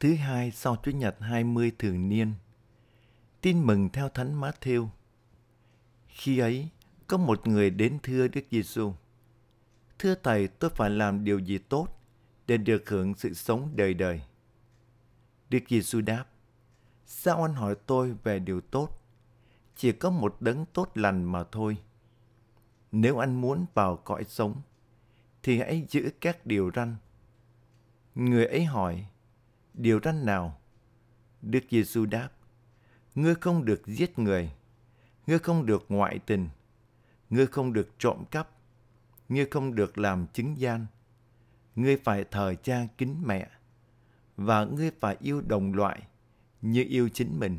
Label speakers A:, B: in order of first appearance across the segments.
A: Thứ hai sau chúa nhật 20 thường niên. Tin mừng theo Thánh Matthew. Khi ấy, có một người đến thưa Đức Giêsu: Thưa Thầy, tôi phải làm điều gì tốt để được hưởng sự sống đời đời? Đức Giêsu đáp: Sao anh hỏi tôi về điều tốt? Chỉ có một đấng tốt lành mà thôi. Nếu anh muốn vào cõi sống, thì hãy giữ các điều răn. Người ấy hỏi, điều răn nào? Đức Giêsu đáp, ngươi không được giết người, ngươi không được ngoại tình, ngươi không được trộm cắp, ngươi không được làm chứng gian, ngươi phải thờ cha kính mẹ, và ngươi phải yêu đồng loại như yêu chính mình.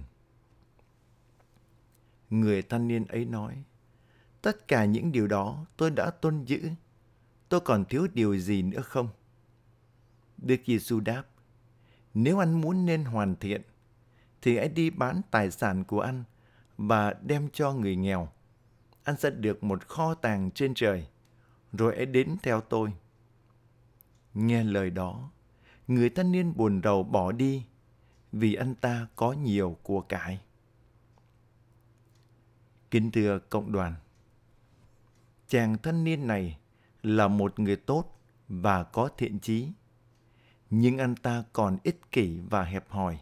A: Người thanh niên ấy nói, tất cả những điều đó tôi đã tôn giữ, tôi còn thiếu điều gì nữa không? Đức Giêsu đáp, nếu anh muốn nên hoàn thiện, thì hãy đi bán tài sản của anh và đem cho người nghèo. Anh sẽ được một kho tàng trên trời, rồi hãy đến theo tôi. Nghe lời đó, người thanh niên buồn rầu bỏ đi vì anh ta có nhiều của cải. Kính thưa cộng đoàn, chàng thanh niên này là một người tốt và có thiện chí, nhưng anh ta còn ích kỷ và hẹp hòi.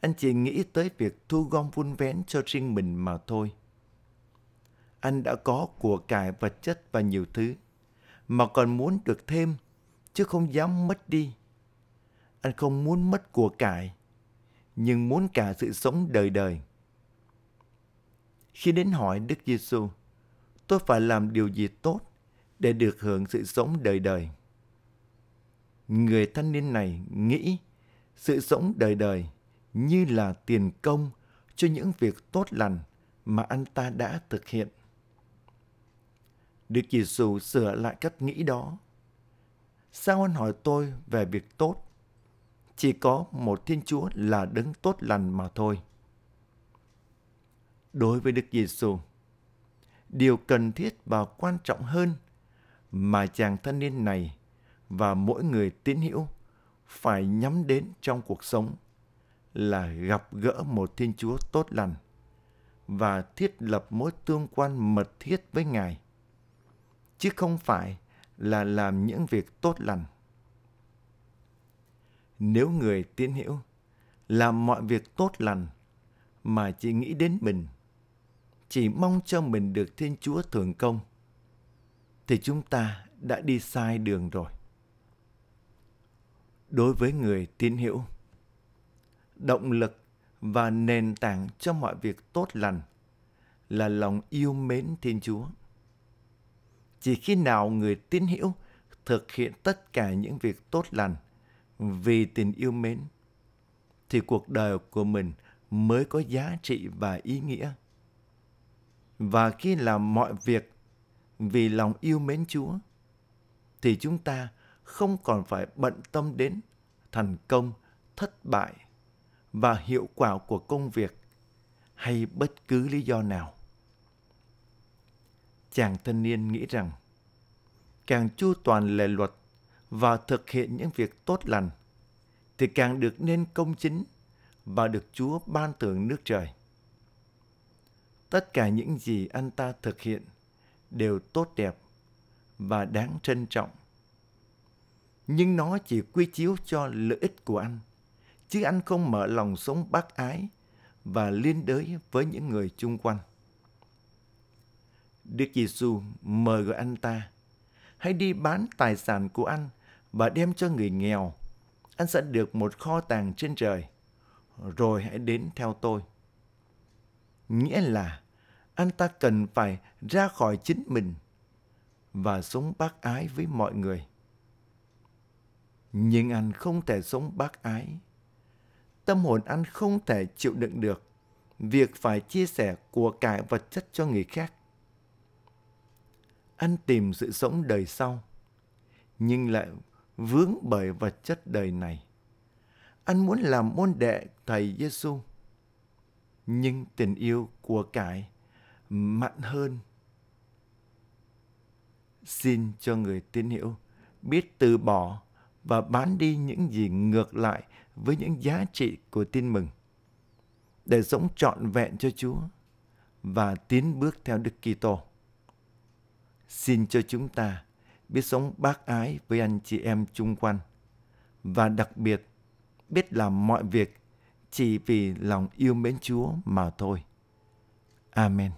A: Anh chỉ nghĩ tới việc thu gom vun vén cho riêng mình mà thôi. Anh đã có của cải vật chất và nhiều thứ, mà còn muốn được thêm, chứ không dám mất đi. Anh không muốn mất của cải, nhưng muốn cả sự sống đời đời. Khi đến hỏi Đức Giêsu, tôi phải làm điều gì tốt để được hưởng sự sống đời đời? Người thanh niên này nghĩ sự sống đời đời như là tiền công cho những việc tốt lành mà anh ta đã thực hiện. Đức Giêsu sửa lại cách nghĩ đó. Sao anh hỏi tôi về việc tốt? Chỉ có một Thiên Chúa là đấng tốt lành mà thôi. Đối với Đức Giêsu, điều cần thiết và quan trọng hơn mà chàng thanh niên này và mỗi người tín hữu phải nhắm đến trong cuộc sống là gặp gỡ một Thiên Chúa tốt lành và thiết lập mối tương quan mật thiết với Ngài, chứ không phải là làm những việc tốt lành. Nếu người tín hữu làm mọi việc tốt lành mà chỉ nghĩ đến mình, chỉ mong cho mình được Thiên Chúa thường công, thì chúng ta đã đi sai đường rồi. Đối với người tín hữu, động lực và nền tảng cho mọi việc tốt lành là lòng yêu mến Thiên Chúa. Chỉ khi nào người tín hữu thực hiện tất cả những việc tốt lành vì tình yêu mến, thì cuộc đời của mình mới có giá trị và ý nghĩa. Và khi làm mọi việc vì lòng yêu mến Chúa, thì chúng ta không còn phải bận tâm đến thành công, thất bại và hiệu quả của công việc hay bất cứ lý do nào. Chàng thanh niên nghĩ rằng càng chu toàn lề luật và thực hiện những việc tốt lành thì càng được nên công chính và được Chúa ban thưởng nước trời. Tất cả những gì anh ta thực hiện đều tốt đẹp và đáng trân trọng. Nhưng nó chỉ quy chiếu cho lợi ích của anh chứ anh không mở lòng sống bác ái và liên đới với những người chung quanh. Đức Giêsu mời gọi anh ta, hãy đi bán tài sản của anh và đem cho người nghèo. Anh sẽ được một kho tàng trên trời, rồi hãy đến theo tôi. Nghĩa là anh ta cần phải ra khỏi chính mình và sống bác ái với mọi người. Nhưng anh không thể sống bác ái tâm hồn anh không thể chịu đựng được việc phải chia sẻ của cải vật chất cho người khác. Anh tìm sự sống đời sau, nhưng lại vướng bởi vật chất đời này. Anh muốn làm môn đệ thầy Giêsu, nhưng tình yêu của cải mặn hơn. Xin cho người tín hiểu biết từ bỏ và bán đi những gì ngược lại với những giá trị của tin mừng, để sống trọn vẹn cho Chúa và tiến bước theo Đức Kitô. Xin cho chúng ta biết sống bác ái với anh chị em chung quanh và đặc biệt biết làm mọi việc chỉ vì lòng yêu mến Chúa mà thôi. Amen.